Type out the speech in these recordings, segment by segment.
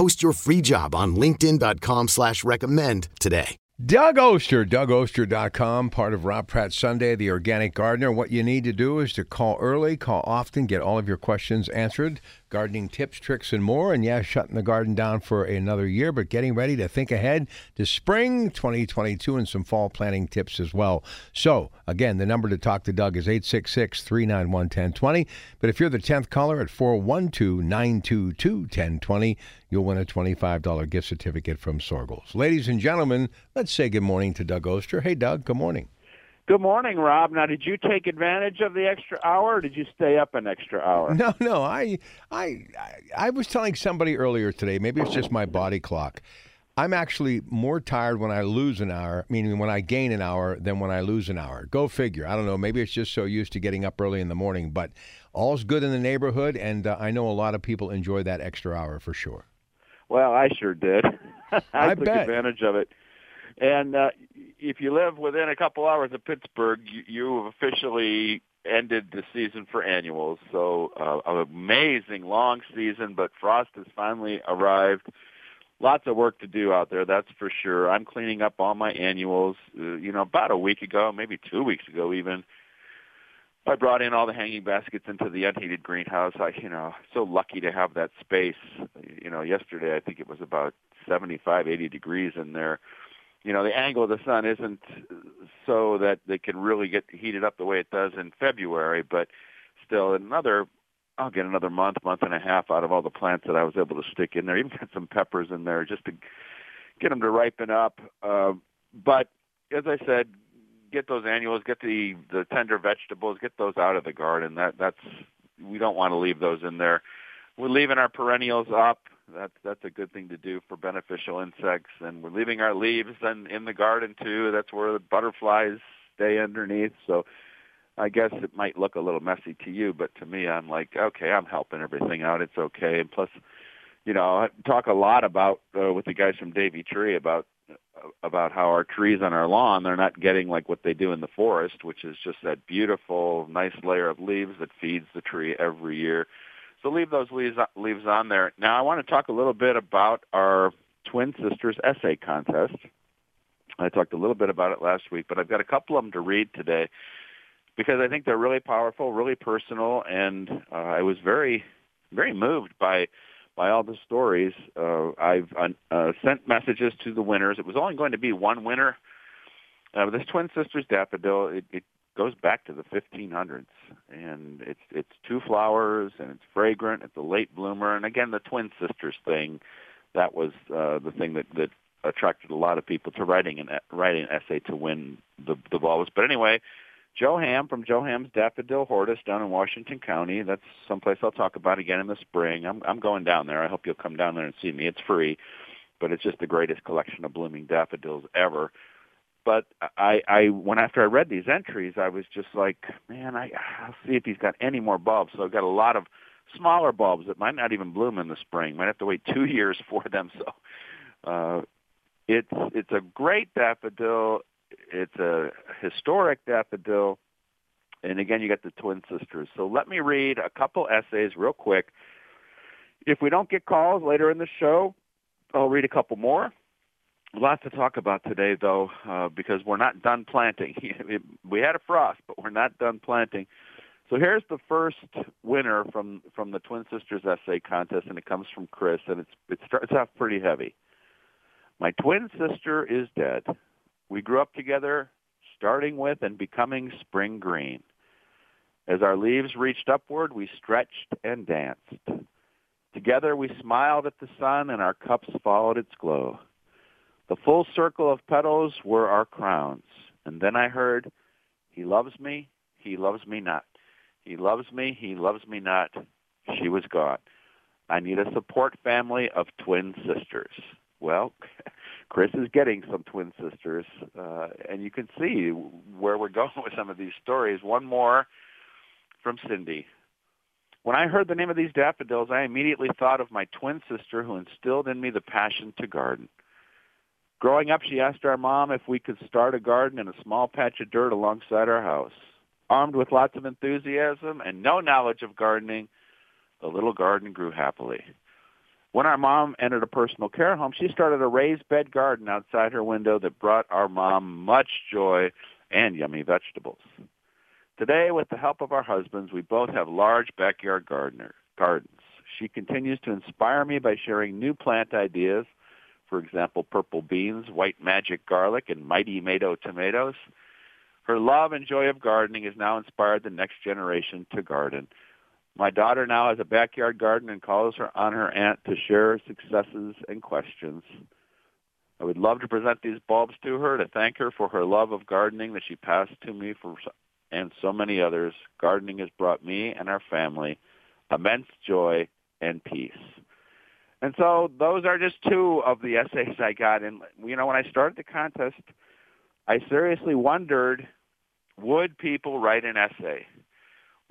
Post your free job on linkedin.com slash recommend today. Doug Oster, DougOster.com, part of Rob Pratt Sunday, the Organic Gardener. What you need to do is to call early, call often, get all of your questions answered gardening tips, tricks, and more. And yeah, shutting the garden down for another year, but getting ready to think ahead to spring 2022 and some fall planting tips as well. So, again, the number to talk to Doug is 866 391 1020. But if you're the 10th caller at 412 922 1020, you'll win a $25 gift certificate from Soergel's. Ladies and gentlemen, let's say good morning to Doug Oster. Hey, Doug, good morning. Good morning, Rob. Now, did you take advantage of the extra hour, or did you stay up an extra hour? No, no. I, I, I was telling somebody earlier today. Maybe it's just my body clock. I'm actually more tired when I lose an hour, meaning when I gain an hour, than when I lose an hour. Go figure. I don't know. Maybe it's just so used to getting up early in the morning, but all's good in the neighborhood, and uh, I know a lot of people enjoy that extra hour for sure. Well, I sure did. I, I took bet. advantage of it. And uh, if you live within a couple hours of Pittsburgh, you, you have officially ended the season for annuals. So uh, an amazing long season, but frost has finally arrived. Lots of work to do out there, that's for sure. I'm cleaning up all my annuals. Uh, you know, about a week ago, maybe two weeks ago, even. I brought in all the hanging baskets into the unheated greenhouse. I, you know, so lucky to have that space. You know, yesterday I think it was about 75, 80 degrees in there you know the angle of the sun isn't so that they can really get heated up the way it does in February, but still another I'll get another month, month and a half out of all the plants that I was able to stick in there. Even got some peppers in there just to get them to ripen up. Uh, but as I said, get those annuals, get the the tender vegetables, get those out of the garden. That that's we don't want to leave those in there. We're leaving our perennials up. That's that's a good thing to do for beneficial insects, and we're leaving our leaves in, in the garden too. That's where the butterflies stay underneath. So I guess it might look a little messy to you, but to me, I'm like, okay, I'm helping everything out. It's okay. And plus, you know, I talk a lot about uh, with the guys from Davey Tree about about how our trees on our lawn they're not getting like what they do in the forest, which is just that beautiful, nice layer of leaves that feeds the tree every year. So leave those leaves leaves on there. Now I want to talk a little bit about our twin sisters essay contest. I talked a little bit about it last week, but I've got a couple of them to read today because I think they're really powerful, really personal, and uh, I was very, very moved by by all the stories. Uh, I've uh, sent messages to the winners. It was only going to be one winner. Uh, this twin sisters daffodil, it, it goes back to the 1500s, and it's it's two flowers and it's fragrant. It's a late bloomer, and again the twin sisters thing, that was uh, the thing that that attracted a lot of people to writing an writing an essay to win the the bulbs. But anyway, Joe Ham from Joe Ham's Daffodil Hortus down in Washington County. That's someplace I'll talk about again in the spring. I'm I'm going down there. I hope you'll come down there and see me. It's free, but it's just the greatest collection of blooming daffodils ever but I, I when after I read these entries, I was just like, man, I, I'll see if he's got any more bulbs. So I've got a lot of smaller bulbs that might not even bloom in the spring. Might have to wait two years for them. So uh, it's it's a great daffodil. It's a historic daffodil. And again, you got the twin sisters. So let me read a couple essays real quick. If we don't get calls later in the show, I'll read a couple more Lots to talk about today, though, uh, because we're not done planting. we had a frost, but we're not done planting. So here's the first winner from from the Twin Sisters essay contest, and it comes from Chris, and it's it starts off pretty heavy. My twin sister is dead. We grew up together, starting with and becoming spring green. As our leaves reached upward, we stretched and danced. Together we smiled at the sun and our cups followed its glow. The full circle of petals were our crowns. And then I heard, He loves me, he loves me not. He loves me, he loves me not. She was gone. I need a support family of twin sisters. Well, Chris is getting some twin sisters, uh, and you can see where we're going with some of these stories. One more from Cindy. When I heard the name of these daffodils, I immediately thought of my twin sister who instilled in me the passion to garden. Growing up, she asked our mom if we could start a garden in a small patch of dirt alongside our house. Armed with lots of enthusiasm and no knowledge of gardening, the little garden grew happily. When our mom entered a personal care home, she started a raised bed garden outside her window that brought our mom much joy and yummy vegetables. Today, with the help of our husbands, we both have large backyard gardener, gardens. She continues to inspire me by sharing new plant ideas, for example, purple beans, white magic garlic, and mighty Mado tomatoes. Her love and joy of gardening has now inspired the next generation to garden. My daughter now has a backyard garden and calls her on her aunt to share successes and questions. I would love to present these bulbs to her to thank her for her love of gardening that she passed to me for and so many others, gardening has brought me and our family immense joy and peace. And so those are just two of the essays I got. And, you know, when I started the contest, I seriously wondered, would people write an essay?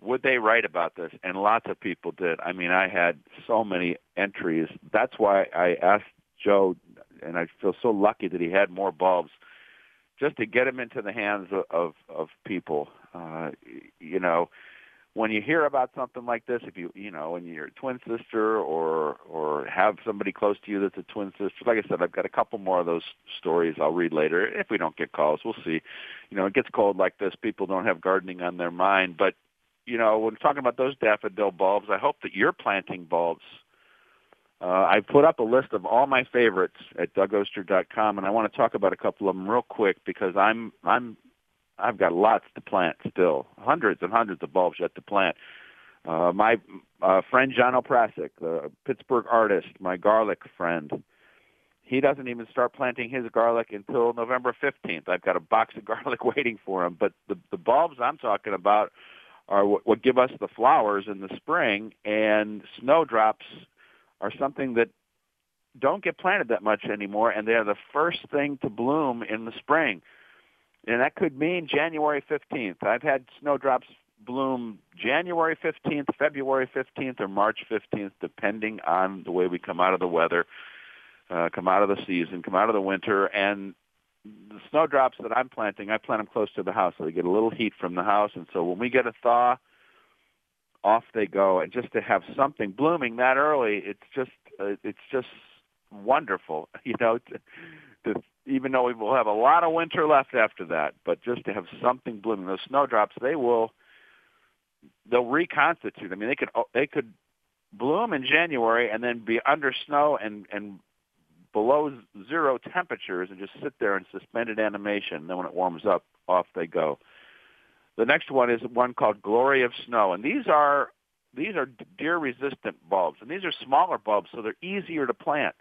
Would they write about this? And lots of people did. I mean, I had so many entries. That's why I asked Joe, and I feel so lucky that he had more bulbs just to get them into the hands of of, of people. Uh, you know, when you hear about something like this, if you you know, when you're a twin sister or or have somebody close to you that's a twin sister, like I said, I've got a couple more of those stories I'll read later. If we don't get calls, we'll see. You know, it gets cold like this, people don't have gardening on their mind, but you know, when talking about those daffodil bulbs, I hope that you're planting bulbs uh, I put up a list of all my favorites at dougoster.com, and I want to talk about a couple of them real quick because I'm I'm I've got lots to plant still, hundreds and hundreds of bulbs yet to plant. Uh, my uh, friend John Oprasek, the Pittsburgh artist, my garlic friend, he doesn't even start planting his garlic until November 15th. I've got a box of garlic waiting for him. But the the bulbs I'm talking about are what, what give us the flowers in the spring, and snowdrops are something that don't get planted that much anymore, and they're the first thing to bloom in the spring. And that could mean January 15th. I've had snowdrops bloom January 15th, February 15th, or March 15th, depending on the way we come out of the weather, uh, come out of the season, come out of the winter. And the snowdrops that I'm planting, I plant them close to the house, so they get a little heat from the house. And so when we get a thaw, off they go. And just to have something blooming that early, it's just uh, it's just wonderful. You know, to, to, even though we will have a lot of winter left after that, but just to have something blooming. Those snowdrops, they will they'll reconstitute. I mean, they could they could bloom in January and then be under snow and and below zero temperatures and just sit there in suspended animation. Then when it warms up, off they go. The next one is one called Glory of Snow, and these are these are deer resistant bulbs, and these are smaller bulbs, so they're easier to plant.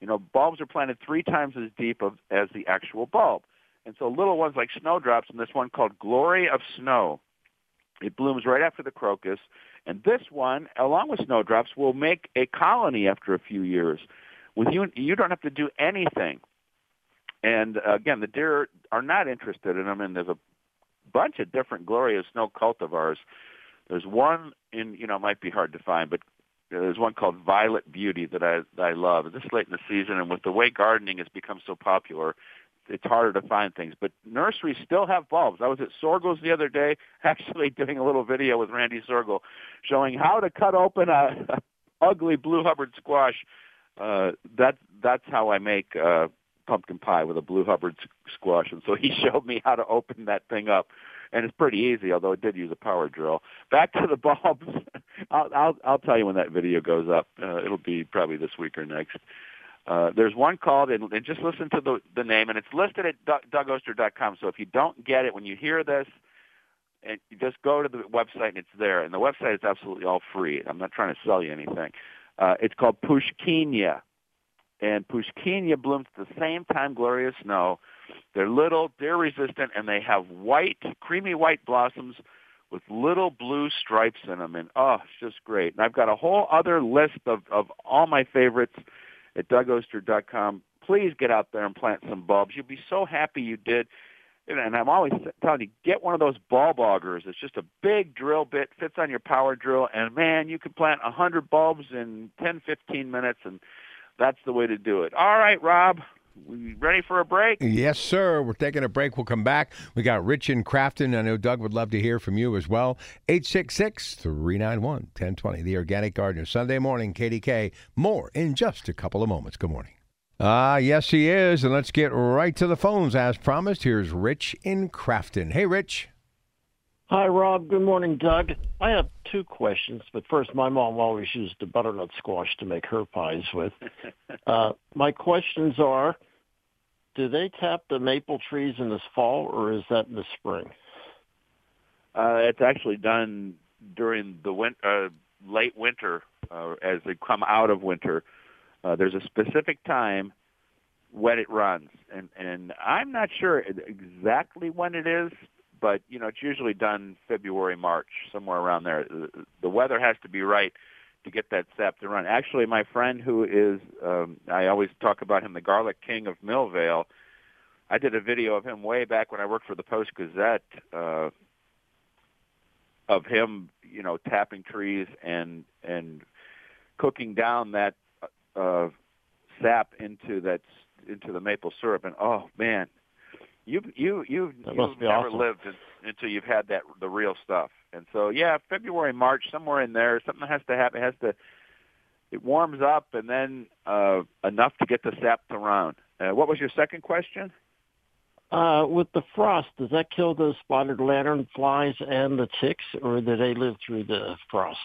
You know, bulbs are planted three times as deep of, as the actual bulb, and so little ones like snowdrops, and this one called Glory of Snow. It blooms right after the crocus, and this one, along with snowdrops, will make a colony after a few years. With you, you don't have to do anything. And uh, again, the deer are not interested in them, and there's a bunch of different glorious snow cultivars. There's one in, you know, it might be hard to find, but there's one called Violet Beauty that I that I love. This late in the season, and with the way gardening has become so popular, it's harder to find things. But nurseries still have bulbs. I was at Soergel's the other day, actually doing a little video with Randy Soergel, showing how to cut open a, a ugly blue Hubbard squash. Uh, that that's how I make uh, pumpkin pie with a blue Hubbard squash, and so he showed me how to open that thing up, and it's pretty easy, although it did use a power drill. Back to the bulbs. I'll, I'll I'll tell you when that video goes up. Uh, it'll be probably this week or next. Uh, there's one called, and, and just listen to the, the name, and it's listed at DougOster.com. So if you don't get it when you hear this, and you just go to the website and it's there. And the website is absolutely all free. I'm not trying to sell you anything. Uh, it's called Puschkinia. And Puschkinia blooms at the same time Glory of Snow. They're little, they're resistant, and they have white, creamy white blossoms with little blue stripes in them. And oh, it's just great. And I've got a whole other list of, of all my favorites at DougOster.com. Please get out there and plant some bulbs. You'll be so happy you did and I'm always telling you, get one of those bulb augers. It's just a big drill bit, fits on your power drill, and man, you can plant a hundred bulbs in 10, 15 minutes, and that's the way to do it. All right, Rob, we ready for a break? Yes, sir. We're taking a break. We'll come back. We got Rich in Crafton. I know Doug would love to hear from you as well. 866 391 1020. The Organic Gardener. Sunday morning, KDK. More in just a couple of moments. Good morning. Ah, uh, yes, he is. And let's get right to the phones as promised. Here's Rich in Crafton. Hey, Rich. Hi, Rob. Good morning, Doug. I have two questions, but first, my mom always used the butternut squash to make her pies with. uh, my questions are, do they tap the maple trees in this fall, or is that in the spring? Uh, it's actually done during the win- uh, late winter uh, as they come out of winter. Uh, there's a specific time when it runs, and and I'm not sure exactly when it is, but you know it's usually done February, March, somewhere around there. The, the weather has to be right to get that sap to run. Actually, my friend who is um, I always talk about him, the Garlic King of Millvale. I did a video of him way back when I worked for the Post Gazette. Uh, of him, you know, tapping trees and and cooking down that uh, sap into that into the maple syrup, and oh man, you you you you've never awesome. lived until you've had that the real stuff. And so yeah, February March somewhere in there, something has to happen. It has to it warms up, and then uh, enough to get the sap to run. Uh, what was your second question? Uh, with the frost, does that kill the spotted lantern flies and the ticks, or do they live through the frost?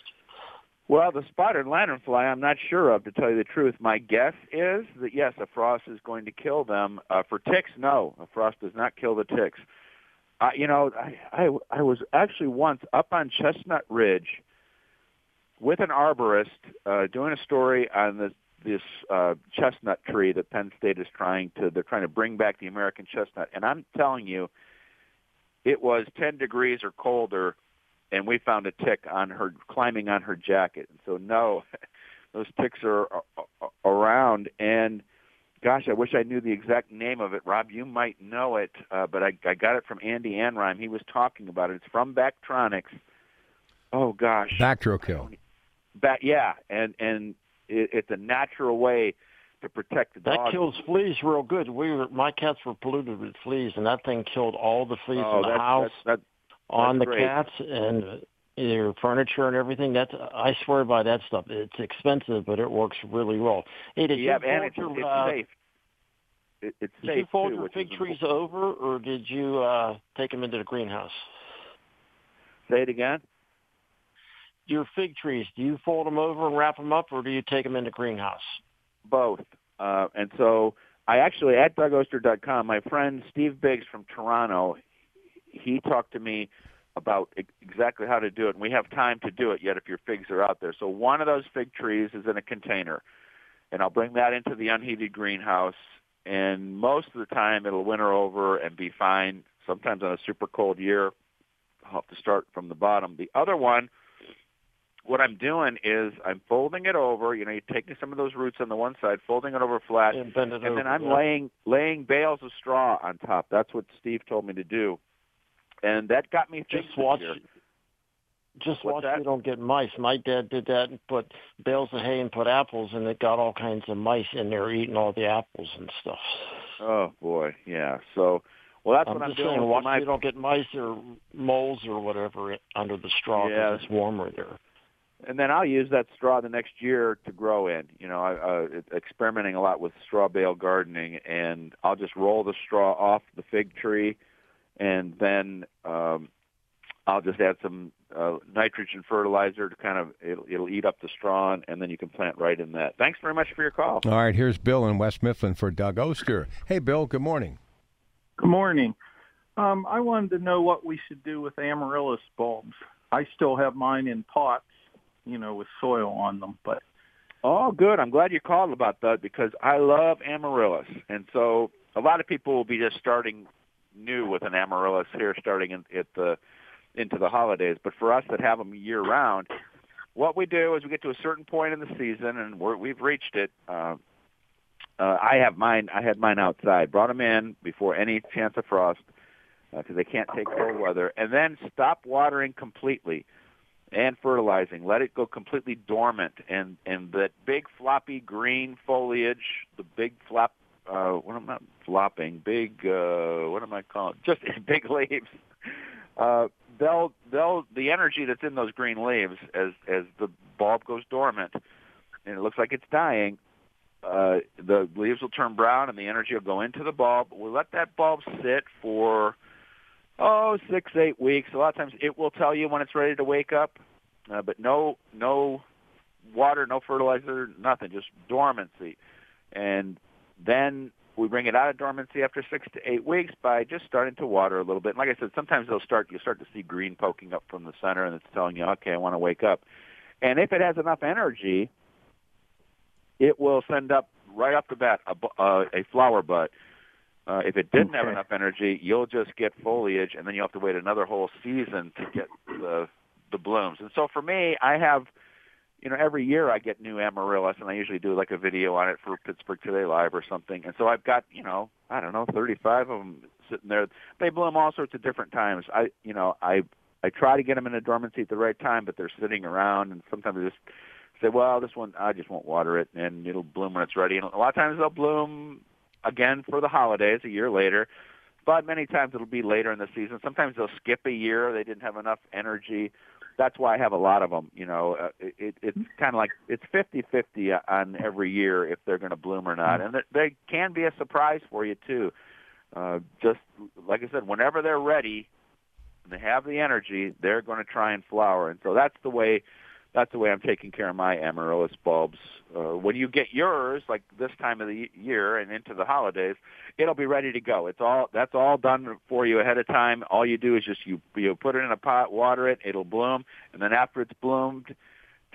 Well, the spotted lanternfly, I'm not sure of, to tell you the truth. My guess is that yes, a frost is going to kill them. Uh, for ticks, no, a frost does not kill the ticks. Uh, you know, I, I I was actually once up on Chestnut Ridge with an arborist uh, doing a story on this this uh, chestnut tree that Penn State is trying to they're trying to bring back the American chestnut, and I'm telling you, it was 10 degrees or colder and we found a tick on her climbing on her jacket. And so no, those ticks are, are around. And gosh, I wish I knew the exact name of it. Rob, you might know it, uh, but I, I got it from Andy Anrime. He was talking about it. It's from Bactronics. Oh gosh, Bactrokill. Back, yeah, and and it, it's a natural way to protect the dog. That kills fleas real good. We were my cats were polluted with fleas, and that thing killed all the fleas oh, in the that's, house. That's, that, on the great. cats and their furniture and everything. That's I swear by that stuff. It's expensive, but it works really well. Hey, did yeah, you and it's, your, it's uh, safe. It, it's did safe you fold too, your fig trees over, or did you uh, take them into the greenhouse? Say it again. Your fig trees, do you fold them over and wrap them up, or do you take them into greenhouse? Both. Uh, and so I actually at DougOster.com, my friend Steve Biggs from Toronto, he talked to me about exactly how to do it, and we have time to do it yet if your figs are out there. So one of those fig trees is in a container, and I'll bring that into the unheated greenhouse, and most of the time it'll winter over and be fine. Sometimes on a super cold year, I'll have to start from the bottom. The other one, what I'm doing is I'm folding it over. You know, you're taking some of those roots on the one side, folding it over flat, and, and over, then I'm yeah. laying laying bales of straw on top. That's what Steve told me to do and that got me thinking. Just watch. Here. Just What's watch that? you don't get mice. My dad did that and put bales of hay and put apples, and it got all kinds of mice in there eating all the apples and stuff. Oh boy, yeah. So, well, that's I'm what I'm doing. saying, watch my, you don't get mice or moles or whatever under the straw 'cause Yeah. it's warmer there. and then I'll use that straw the next year to grow in. You know, I, uh, experimenting a lot with straw bale gardening, and I'll just roll the straw off the fig tree, and then um, I'll just add some uh, nitrogen fertilizer to kind of it'll, it'll eat up the straw, and then you can plant right in that. Thanks very much for your call. All right, here's Bill in West Mifflin for Doug Oster. Hey, Bill. Good morning. Good morning. Um, I wanted to know what we should do with amaryllis bulbs. I still have mine in pots, you know, with soil on them, but Oh, good. I'm glad you called about that because I love amaryllis, and so a lot of people will be just starting new with an amaryllis here, starting in, at the into the holidays. But for us that have them year round, what we do is we get to a certain point in the season, and we're, we've reached it. Uh, uh, I have mine. I had mine outside. Brought them in before any chance of frost because uh, they can't take cold weather, and then stop watering completely and fertilizing. Let it go completely dormant, and and that big floppy green foliage, the big flap. Uh, what am I flopping? Big. Uh, what am I calling? Just big leaves. Uh, they'll they'll the energy that's in those green leaves as as the bulb goes dormant, and it looks like it's dying. Uh, the leaves will turn brown, and the energy will go into the bulb. We'll let that bulb sit for oh six eight weeks. A lot of times it will tell you when it's ready to wake up, uh, but no no water, no fertilizer, nothing, just dormancy, and then we bring it out of dormancy after six to eight weeks by just starting to water a little bit. And like I said, sometimes they'll start you start to see green poking up from the center, and it's telling you, okay, I want to wake up. And if it has enough energy, it will send up right off the bat a, uh, a flower bud. Uh, if it didn't okay. have enough energy, you'll just get foliage, and then you have to wait another whole season to get the the blooms. And so for me, I have, you know, every year I get new amaryllis, and I usually do like a video on it for Pittsburgh Today Live or something. And so I've got, you know, I don't know, 35 of them sitting there. They bloom all sorts of different times. I, you know, I I try to get them in a dormancy at the right time, but they're sitting around, and sometimes I just say, well, this one I just won't water it, and it'll bloom when it's ready. And a lot of times they'll bloom again for the holidays a year later. But many times it'll be later in the season. Sometimes they'll skip a year. They didn't have enough energy. That's why I have a lot of them. You know, uh, it, it's kind of like it's fifty-fifty on every year if they're going to bloom or not, and they can be a surprise for you too. Uh, just like I said, whenever they're ready, and they have the energy, they're going to try and flower, and so that's the way that's the way I'm taking care of my amaryllis bulbs. Uh, when you get yours, like this time of the year and into the holidays, it'll be ready to go. It's all that's all done for you ahead of time. All you do is just you you put it in a pot, water it, it'll bloom, and then after it's bloomed,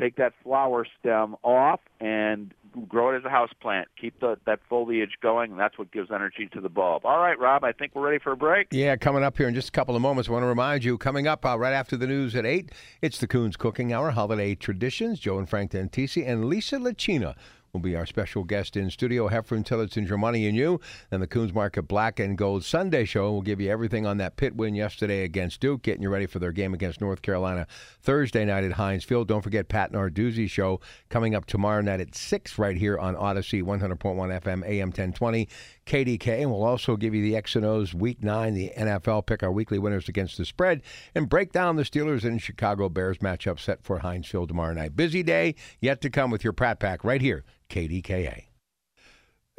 take that flower stem off and grow it as a house plant. Keep the, that foliage going, and that's what gives energy to the bulb. All right, Rob, I think we're ready for a break. Yeah, coming up here in just a couple of moments. I want to remind you, coming up uh, right after the news at 8, it's the Kuhn's Cooking Hour, Holiday Traditions. Joe and Frank Dentisi and Lisa Lacina will be our special guest in studio. Hefren Tillotson, your and you. And the Kuhn's Market Black and Gold Sunday Show will give you everything on that Pitt win yesterday against Duke, getting you ready for their game against North Carolina Thursday night at Heinz Field. Don't forget Pat Narduzzi Show coming up tomorrow night at 6 right here on Odyssey 100.1 FM AM 1020 KDK. And we'll also give you the X and O's Week 9, the NFL, pick our weekly winners against the spread, and break down the Steelers and Chicago Bears matchup set for Heinz Field tomorrow night. Busy day yet to come with your Pratt Pack right here KDKA.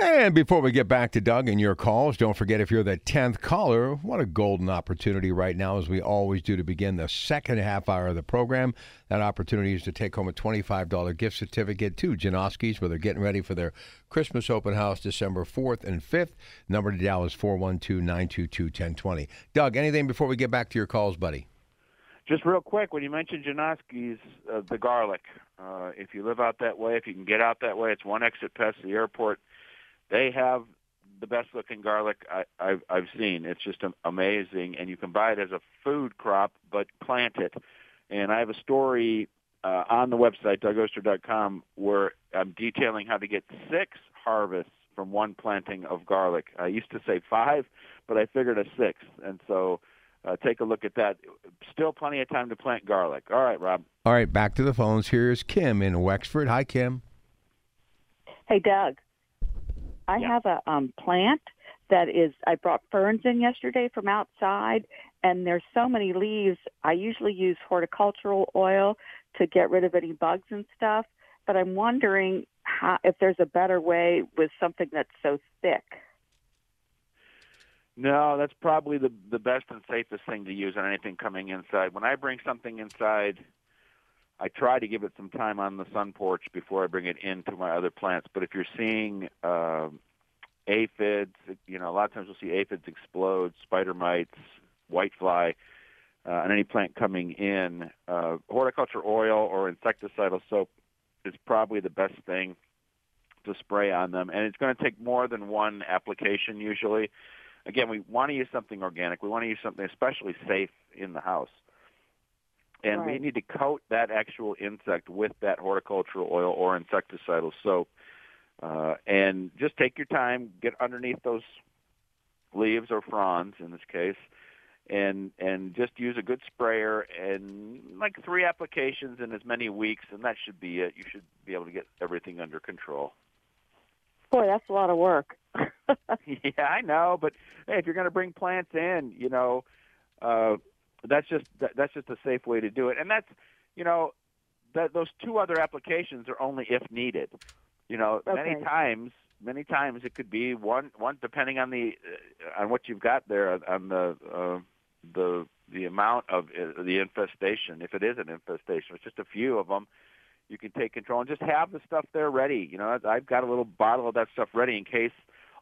And before we get back to Doug and your calls, don't forget if you're the 10th caller, what a golden opportunity right now, as we always do to begin the second half hour of the program. That opportunity is to take home a $25 gift certificate to Janoski's, where they're getting ready for their Christmas open house December 4th and 5th. Number to dial is 412 922 1020. Doug, anything before we get back to your calls, buddy? Just real quick, when you mentioned Janoski's, uh, the garlic, uh, if you live out that way, if you can get out that way, it's one exit past the airport. They have the best looking garlic I, I've, I've seen. It's just amazing, and you can buy it as a food crop, but plant it. And I have a story uh, on the website dougoster.com where I'm detailing how to get six harvests from one planting of garlic. I used to say five, but I figured a sixth, and so uh, take a look at that. Still plenty of time to plant garlic. All right, Rob. All right, back to the phones. Here's Kim in Wexford. Hi, Kim. Hey, Doug. I yeah. have a um, plant that is. I brought ferns in yesterday from outside, and there's so many leaves. I usually use horticultural oil to get rid of any bugs and stuff. But I'm wondering how, if there's a better way with something that's so thick. No, that's probably the the best and safest thing to use on anything coming inside. When I bring something inside, I try to give it some time on the sun porch before I bring it into my other plants. But if you're seeing uh, aphids, you know, a lot of times you'll see aphids explode, spider mites, whitefly uh, on any plant coming in. Uh, horticulture oil or insecticidal soap is probably the best thing to spray on them, and it's going to take more than one application usually. Again, we want to use something organic. We want to use something especially safe in the house and right. we need to coat that actual insect with that horticultural oil or insecticidal soap. Uh, and just take your time, get underneath those leaves or fronds in this case, and and just use a good sprayer and like three applications in as many weeks, and that should be it. You should be able to get everything under control. Boy, that's a lot of work. yeah, I know, but hey, if you're going to bring plants in, you know, uh, that's just that, that's just a safe way to do it, and that's you know that those two other applications are only if needed. You know, okay. many times, many times it could be one one depending on the uh, on what you've got there on the uh, the the amount of uh, the infestation. If it is an infestation, it's just a few of them. You can take control and just have the stuff there ready. You know, I've got a little bottle of that stuff ready in case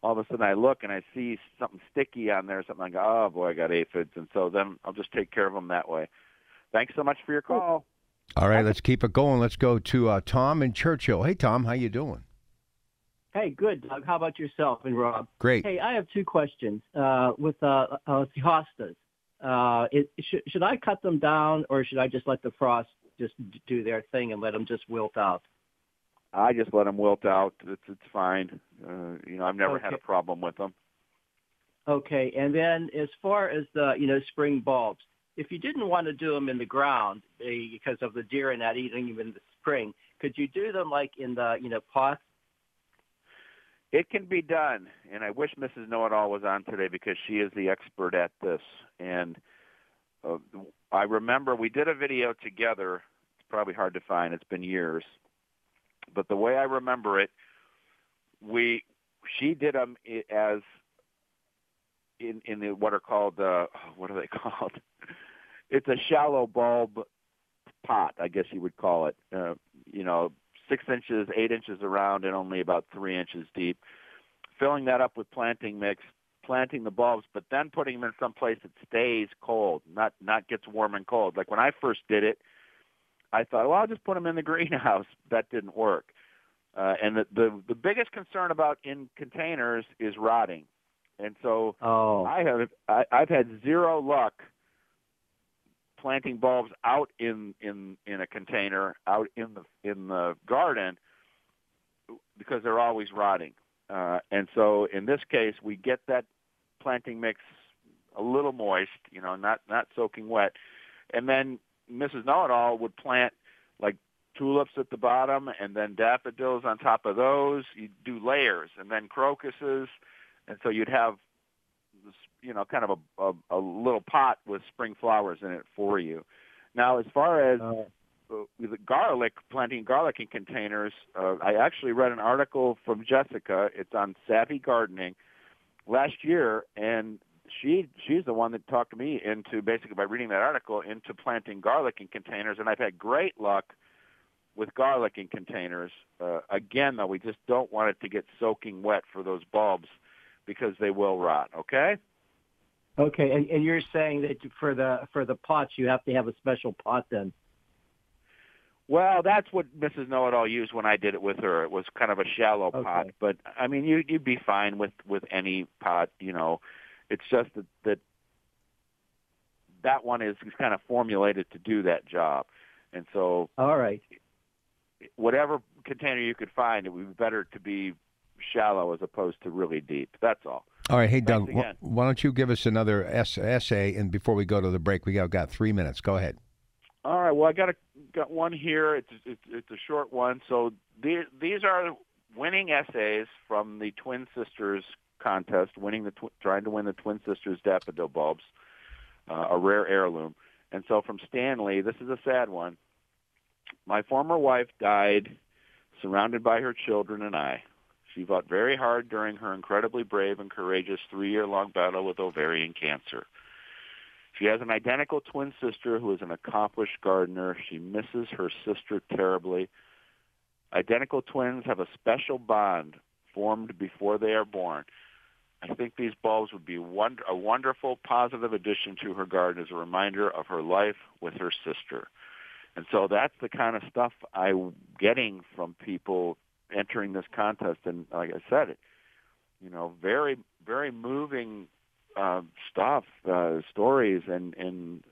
all of a sudden I look and I see something sticky on there, something I go, oh boy, I got aphids, and so then I'll just take care of them that way. Thanks so much for your call. All right, let's keep it going. Let's go to uh, Tom in Churchill. Hey, Tom, how you doing? Hey, good, Doug. How about yourself and Rob? Great. Hey, I have two questions uh, with uh, uh, the hostas. Uh, it, should, should I cut them down, or should I just let the frost just do their thing and let them just wilt out? I just let them wilt out. It's it's fine. Uh, you know, I've never okay. had a problem with them. Okay, and then as far as the you know spring bulbs, if you didn't want to do them in the ground because of the deer and not eating them in the spring, could you do them like in the you know pots? It can be done, and I wish Mrs. Know It All was on today because she is the expert at this. And uh, I remember we did a video together. It's probably hard to find. It's been years but the way I remember it, we she did them as in in the, what are called uh, what are they called? it's a shallow bulb pot, I guess you would call it. Uh, you know, six inches, eight inches around, and only about three inches deep. Filling that up with planting mix, planting the bulbs, but then putting them in some place that stays cold, not not gets warm and cold. Like when I first did it, I thought, well, I'll just put them in the greenhouse. That didn't work. Uh, and the, the the biggest concern about in containers is rotting, and so oh. I have I, I've had zero luck planting bulbs out in in in a container out in the in the garden because they're always rotting. Uh, and so in this case, we get that planting mix a little moist, you know, not not soaking wet, and then Mrs. Know It All would plant like tulips at the bottom and then daffodils on top of those. You'd do layers and then crocuses, and so you'd have this, you know, kind of a, a, a little pot with spring flowers in it for you. Now, as far as uh, the garlic, planting garlic in containers, uh, I actually read an article from Jessica. It's on Savvy Gardening last year, and she she's the one that talked me into basically by reading that article into planting garlic in containers, and I've had great luck with garlic in containers. Uh, again, though, we just don't want it to get soaking wet for those bulbs because they will rot. Okay. Okay, and, and you're saying that for the for the pots you have to have a special pot then. Well, that's what Mrs. Know It All used when I did it with her. It was kind of a shallow okay. pot, but I mean, you you'd be fine with with any pot, you know. It's just that that that one is kind of formulated to do that job, and so all right, whatever container you could find, it would be better to be shallow as opposed to really deep. That's all. All right, hey Doug, wh- why don't you give us another essay, and before we go to the break, we got, got three minutes. Go ahead. All right. Well, I got a got one here. It's it's, it's a short one. So these these are winning essays from the Twin Sisters contest, winning the tw- trying to win the Twin Sisters daffodil bulbs, uh, a rare heirloom. And so from Stanley, this is a sad one. My former wife died surrounded by her children and I. She fought very hard during her incredibly brave and courageous three-year-long battle with ovarian cancer. She has an identical twin sister who is an accomplished gardener. She misses her sister terribly. Identical twins have a special bond formed before they are born. I think these bulbs would be wonder, a wonderful positive addition to her garden as a reminder of her life with her sister. And so that's the kind of stuff I'm getting from people entering this contest. And like I said, it, you know, very, very moving uh, stuff, uh, stories, and and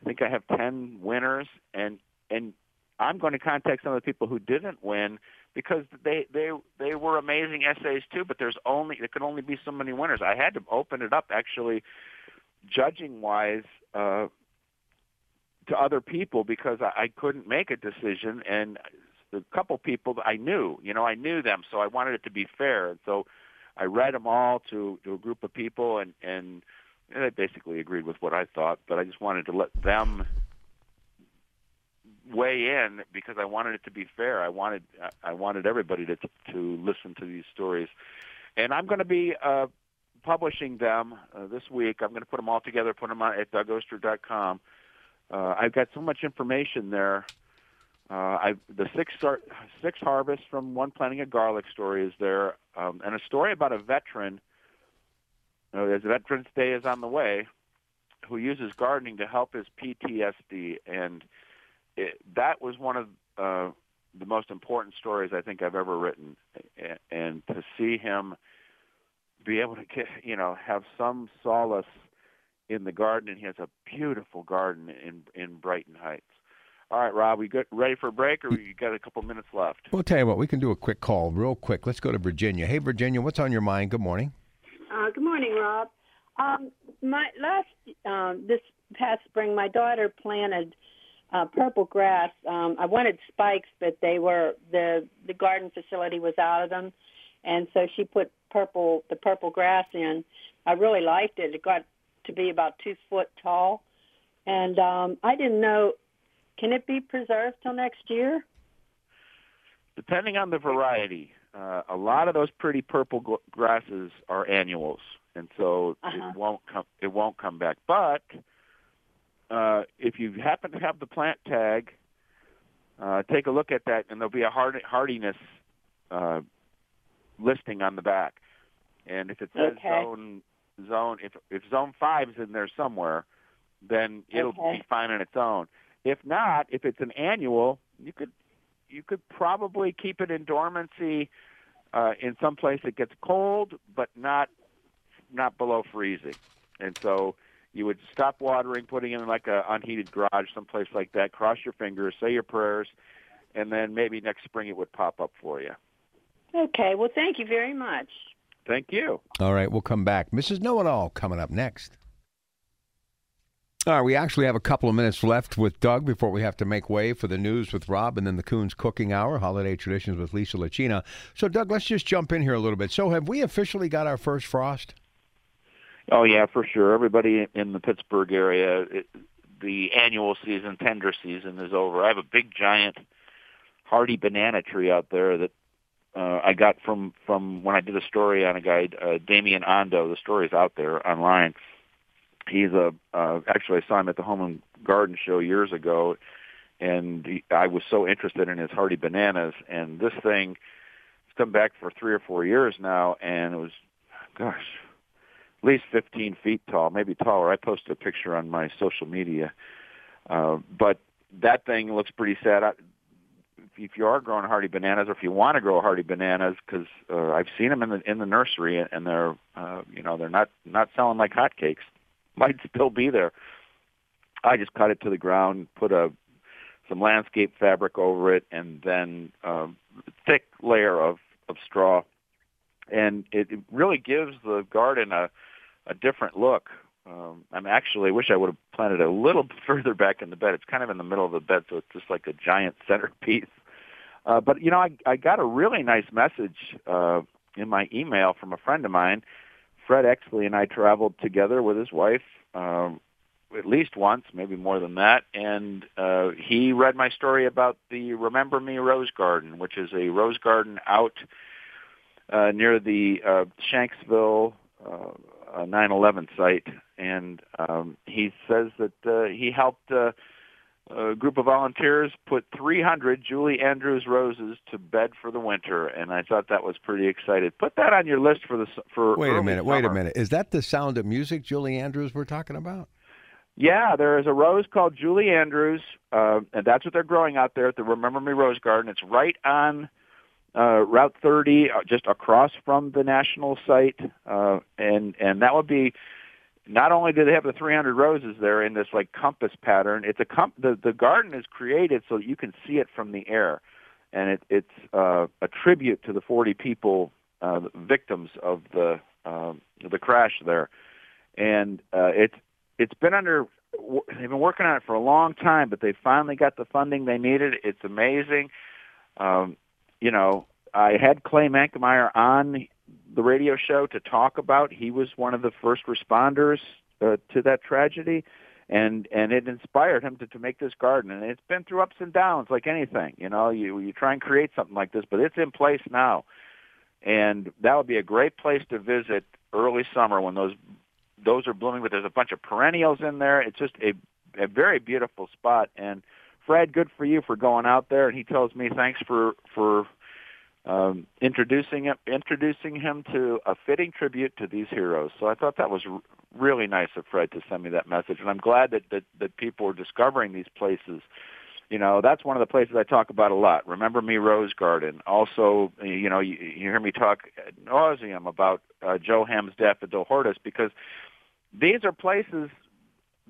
I think I have ten winners, and and I'm going to contact some of the people who didn't win because they they they were amazing essays too. But there's only there could only be so many winners. I had to open it up actually, judging wise. Uh, to other people because I, I couldn't make a decision, and a couple people I knew, you know, I knew them, so I wanted it to be fair. And so I read them all to to a group of people, and and they basically agreed with what I thought. But I just wanted to let them weigh in because I wanted it to be fair. I wanted I wanted everybody to to listen to these stories, and I'm going to be uh, publishing them uh, this week. I'm going to put them all together, put them on at DougOster.com. Uh, I've got so much information there. Uh, I the six six harvests from one planting a garlic story is there, um, and a story about a veteran. You know, as Veterans Day is on the way, who uses gardening to help his PTSD, and it, that was one of uh, the most important stories I think I've ever written, and to see him be able to get, you know, have some solace in the garden, and he has a beautiful garden in in Brighton Heights. All right, Rob, we get ready for a break, or we got a couple minutes left? We'll tell you what. We can do a quick call, real quick. Let's go to Virginia. Hey, Virginia, what's on your mind? Good morning. Uh, good morning, Rob. Um, my last um, this past spring, my daughter planted uh, purple grass. Um, I wanted spikes, but they were the the garden facility was out of them, and so she put purple the purple grass in. I really liked it. It got to be about two foot tall, and um, I didn't know. Can it be preserved till next year? Depending on the variety, uh, a lot of those pretty purple grasses are annuals, and so uh-huh. it won't come. It won't come back. But uh, if you happen to have the plant tag, uh, take a look at that, and there'll be a hard, hardiness uh, listing on the back. And if it says okay. zone zone, if if zone five is in there somewhere, then it'll okay. be fine on its own. If not, if it's an annual, you could you could probably keep it in dormancy uh, in some place that gets cold, but not not below freezing. And so you would stop watering, putting it in like a unheated garage, someplace like that. Cross your fingers, say your prayers, and then maybe next spring it would pop up for you. Okay. Well, thank you very much. Thank you. All right, we'll come back. Mrs. Know It All coming up next. All right, we actually have a couple of minutes left with Doug before we have to make way for the news with Rob and then the Kuhn's Cooking Hour, Holiday Traditions with Lisa Lacina. So, Doug, let's just jump in here a little bit. So, have we officially got our first frost? Oh yeah, for sure. Everybody in the Pittsburgh area, it, the annual season, tender season, is over. I have a big, giant, hardy banana tree out there that uh, I got from from when I did a story on a guy, uh, Damien Ondo. The story's out there online. He's a uh, actually I saw him at the Home and Garden Show years ago, and he, I was so interested in his hardy bananas. And this thing, it's come back for three or four years now, and it was, gosh, at least 15 feet tall, maybe taller. I posted a picture on my social media. Uh, but that thing looks pretty sad. I, if you are growing hardy bananas, or if you want to grow hardy bananas, because uh, I've seen them in the in the nursery, and they're uh, you know they're not not selling like hotcakes. Might still be there. I just cut it to the ground, put a some landscape fabric over it, and then uh, thick layer of of straw, and it, it really gives the garden a a different look. Um, I'm actually wish I would have planted a little further back in the bed. It's kind of in the middle of the bed, so it's just like a giant centerpiece. Uh, but you know, I, I got a really nice message uh, in my email from a friend of mine. Fred Exley and I traveled together with his wife um, at least once, maybe more than that, and uh, he read my story about the Remember Me Rose Garden, which is a rose garden out uh, near the uh, Shanksville uh, uh, 9/11 site, and um, he says that uh, he helped uh, a group of volunteers put 300 Julie Andrews roses to bed for the winter, and I thought that was pretty excited. Put that on your list for the s- for. Wait a minute. Wait a minute. Is that the sound of music, Julie Andrews, we're talking about? Yeah, there is a rose called Julie Andrews, uh, and that's what they're growing out there at the Remember Me Rose Garden. It's right on uh, Route 30, uh, just across from the national site, uh, and and that would be. Not only do they have the 300 roses there in this like compass pattern, it's a comp- the the garden is created so that you can see it from the air, and it, it's uh, a tribute to the 40 people uh, victims of the uh, the crash there, and uh, it's it's been under they've been working on it for a long time, but they finally got the funding they needed. It's amazing. Um, you know, I had Clay Mankamyer on the radio show to talk about. He was one of the first responders uh, to that tragedy, and and it inspired him to, to make this garden. And it's been through ups and downs, like anything. You know, you you try and create something like this, but it's in place now, and that would be a great place to visit early summer when those those are blooming. But there's a bunch of perennials in there. It's just a a very beautiful spot. And Fred, good for you for going out there. And he tells me thanks for for um, introducing him introducing him to a fitting tribute to these heroes. So I thought that was r- really nice of Fred to send me that message, and I'm glad that that, that people are discovering these places. You know, that's one of the places I talk about a lot. Remember me, Rose Garden. Also, you know, you, you hear me talk ad nauseum about uh, Joe Ham's Daffodil Hortus because these are places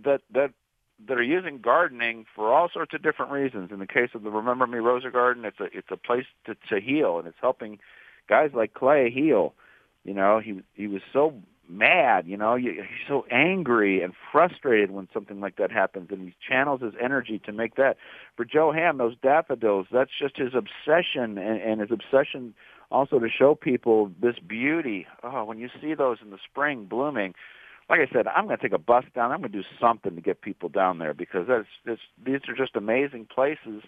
that that that are using gardening for all sorts of different reasons. In the case of the Remember Me Rosa Garden, it's a it's a place to to heal, and it's helping guys like Clay heal. You know, he he was so mad. You know, he's so angry and frustrated when something like that happens, and he channels his energy to make that. For Joe Ham, those daffodils, that's just his obsession, and, and his obsession also to show people this beauty. Oh, when you see those in the spring blooming, like I said, I'm going to take a bus down. I'm going to do something to get people down there because that's, these are just amazing places,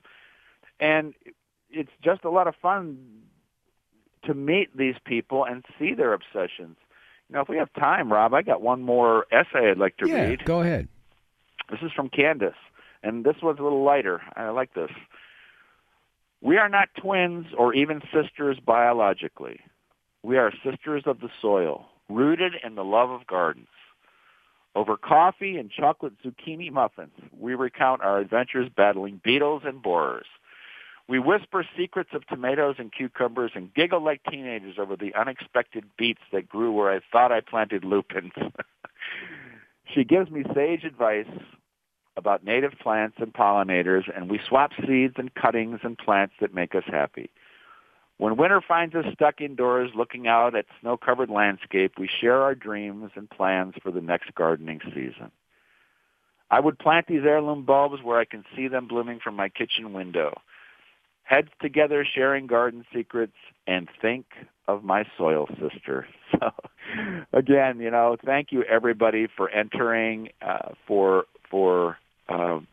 and it's just a lot of fun to meet these people and see their obsessions. You know, if we have time, Rob, I got one more essay I'd like to yeah, read. go ahead. This is from Candace, and this was a little lighter. I like this. We are not twins or even sisters biologically. We are sisters of the soil, rooted in the love of gardens. Over coffee and chocolate zucchini muffins, we recount our adventures battling beetles and borers. We whisper secrets of tomatoes and cucumbers and giggle like teenagers over the unexpected beets that grew where I thought I planted lupins. she gives me sage advice about native plants and pollinators, and we swap seeds and cuttings and plants that make us happy. When winter finds us stuck indoors looking out at snow-covered landscape, we share our dreams and plans for the next gardening season. I would plant these heirloom bulbs where I can see them blooming from my kitchen window. Heads together sharing garden secrets and think of my soil sister. So again, you know, thank you everybody for entering, uh, for for um,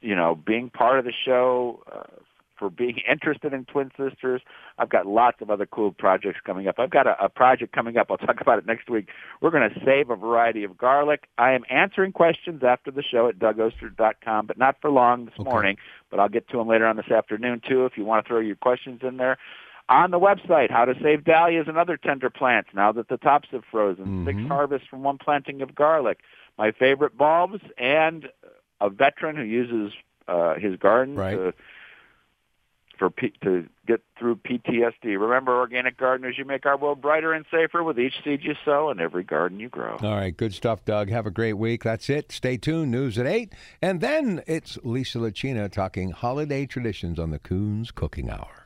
you know being part of the show, uh, for being interested in Twin Sisters. I've got lots of other cool projects coming up. I've got a, a project coming up. I'll talk about it next week. We're going to save a variety of garlic. I am answering questions after the show at dougoster.com, but not for long this morning. But I'll get to them later on this afternoon too. If you want to throw your questions in there. On the website, how to save dahlias and other tender plants now that the tops have frozen. Six harvests from one planting of garlic. My favorite bulbs and a veteran who uses uh, his garden to for P- to get through PTSD. Remember, organic gardeners, you make our world brighter and safer with each seed you sow and every garden you grow. All right, good stuff, Doug. Have a great week. That's it. Stay tuned. News at 8. And then it's Lisa Lachina talking holiday traditions on the Kuhn's Cooking Hour.